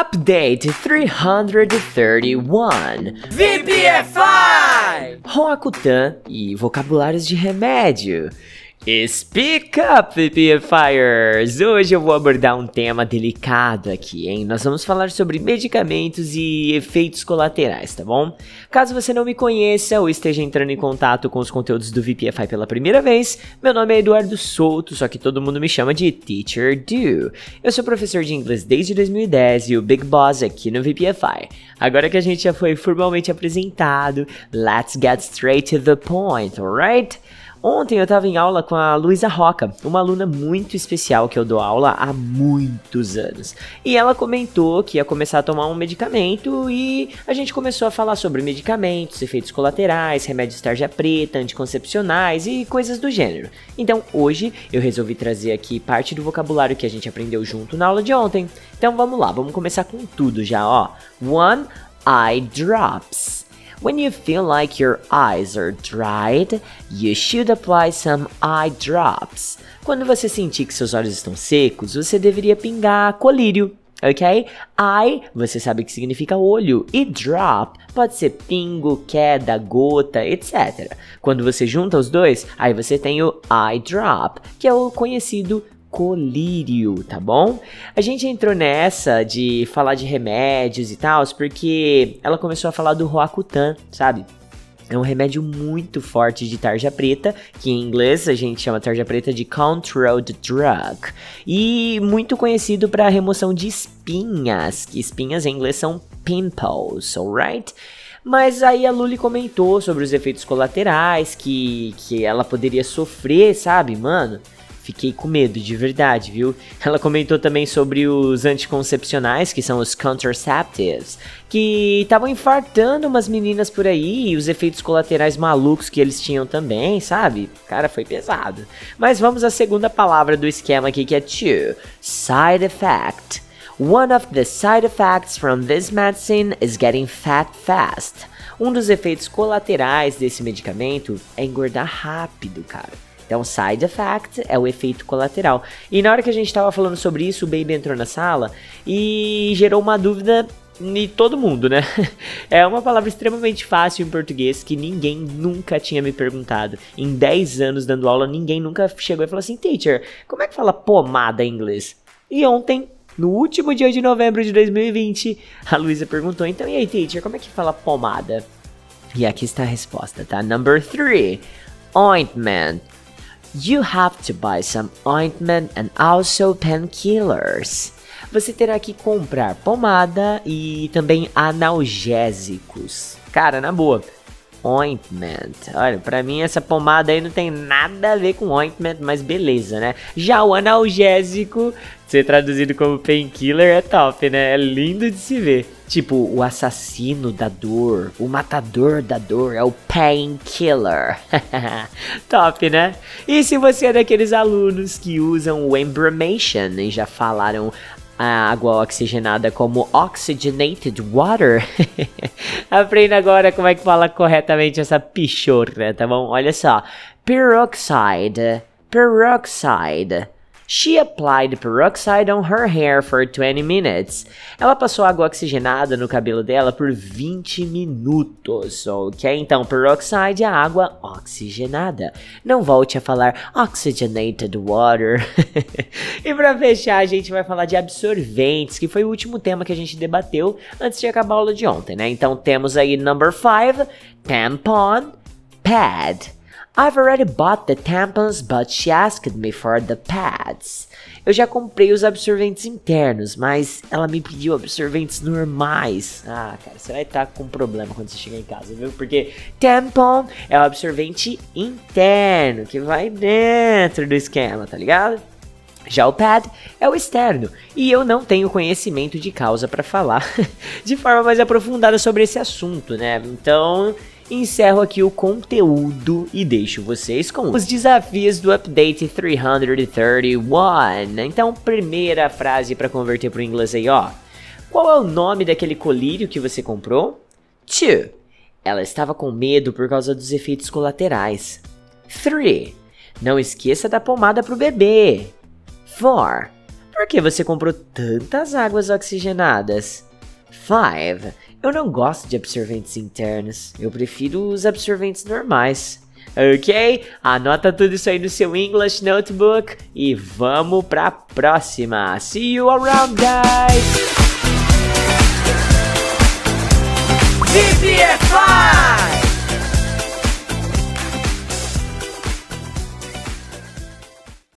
Update 331 VPFI! Roakutan e vocabulários de remédio. Speak up, VPFires! Hoje eu vou abordar um tema delicado aqui, hein? Nós vamos falar sobre medicamentos e efeitos colaterais, tá bom? Caso você não me conheça ou esteja entrando em contato com os conteúdos do VPFI pela primeira vez, meu nome é Eduardo Souto, só que todo mundo me chama de Teacher Do. Eu sou professor de inglês desde 2010 e o Big Boss aqui no VPFI. Agora que a gente já foi formalmente apresentado, let's get straight to the point, alright? Ontem eu estava em aula com a Luísa Roca, uma aluna muito especial que eu dou aula há muitos anos. E ela comentou que ia começar a tomar um medicamento e a gente começou a falar sobre medicamentos, efeitos colaterais, remédios tarja preta, anticoncepcionais e coisas do gênero. Então hoje eu resolvi trazer aqui parte do vocabulário que a gente aprendeu junto na aula de ontem. Então vamos lá, vamos começar com tudo já, ó. One eye drops. When you feel like your eyes are dried, you should apply some eye drops. Quando você sentir que seus olhos estão secos, você deveria pingar colírio, ok? Eye, você sabe que significa olho, e drop pode ser pingo, queda, gota, etc. Quando você junta os dois, aí você tem o eye drop, que é o conhecido colírio, tá bom? A gente entrou nessa de falar de remédios e tal, porque ela começou a falar do Roacutan, sabe? É um remédio muito forte de tarja preta, que em inglês a gente chama tarja preta de controlled drug, e muito conhecido para remoção de espinhas, que espinhas em inglês são pimples, alright? Mas aí a Luli comentou sobre os efeitos colaterais que, que ela poderia sofrer, sabe, mano? Fiquei com medo, de verdade, viu? Ela comentou também sobre os anticoncepcionais, que são os contraceptives, que estavam infartando umas meninas por aí e os efeitos colaterais malucos que eles tinham também, sabe? Cara, foi pesado. Mas vamos à segunda palavra do esquema aqui, que é to. Side effect. One of the side effects from this medicine is getting fat fast. Um dos efeitos colaterais desse medicamento é engordar rápido, cara. Então, side effect é o efeito colateral. E na hora que a gente estava falando sobre isso, o Baby entrou na sala e gerou uma dúvida em todo mundo, né? É uma palavra extremamente fácil em português que ninguém nunca tinha me perguntado. Em 10 anos dando aula, ninguém nunca chegou e falou assim: Teacher, como é que fala pomada em inglês? E ontem, no último dia de novembro de 2020, a Luísa perguntou: Então, e aí, teacher, como é que fala pomada? E aqui está a resposta, tá? Number 3: Ointment. You have to buy some ointment and also painkillers. Você terá que comprar pomada e também analgésicos. Cara, na boa. Ointment. Olha, pra mim essa pomada aí não tem nada a ver com ointment, mas beleza, né? Já o analgésico, ser traduzido como painkiller, é top, né? É lindo de se ver. Tipo, o assassino da dor, o matador da dor é o painkiller. top, né? E se você é daqueles alunos que usam o embramation e já falaram a água oxigenada como oxygenated water. Aprenda agora como é que fala corretamente essa pichorra, tá bom? Olha só. Peroxide. Peroxide. She applied peroxide on her hair for 20 minutes. Ela passou água oxigenada no cabelo dela por 20 minutos, ok? Então, peroxide é água oxigenada. Não volte a falar oxygenated water. e para fechar, a gente vai falar de absorventes, que foi o último tema que a gente debateu antes de acabar a aula de ontem, né? Então, temos aí number 5, tampon, pad. I've already bought the tampons, but she asked me for the pads. Eu já comprei os absorventes internos, mas ela me pediu absorventes normais. Ah, cara, você vai estar com problema quando você chegar em casa, viu? Porque tampon é o absorvente interno, que vai dentro do esquema, tá ligado? Já o pad é o externo, e eu não tenho conhecimento de causa para falar de forma mais aprofundada sobre esse assunto, né? Então, encerro aqui o conteúdo e deixo vocês com os desafios do update 331. Então, primeira frase para converter para o inglês aí, ó. Qual é o nome daquele colírio que você comprou? 2. Ela estava com medo por causa dos efeitos colaterais. 3. Não esqueça da pomada para o bebê. 4. Por que você comprou tantas águas oxigenadas? 5. Eu não gosto de absorventes internos. Eu prefiro os absorventes normais. Ok? Anota tudo isso aí no seu English Notebook e vamos pra próxima. See you around, guys! VPFI!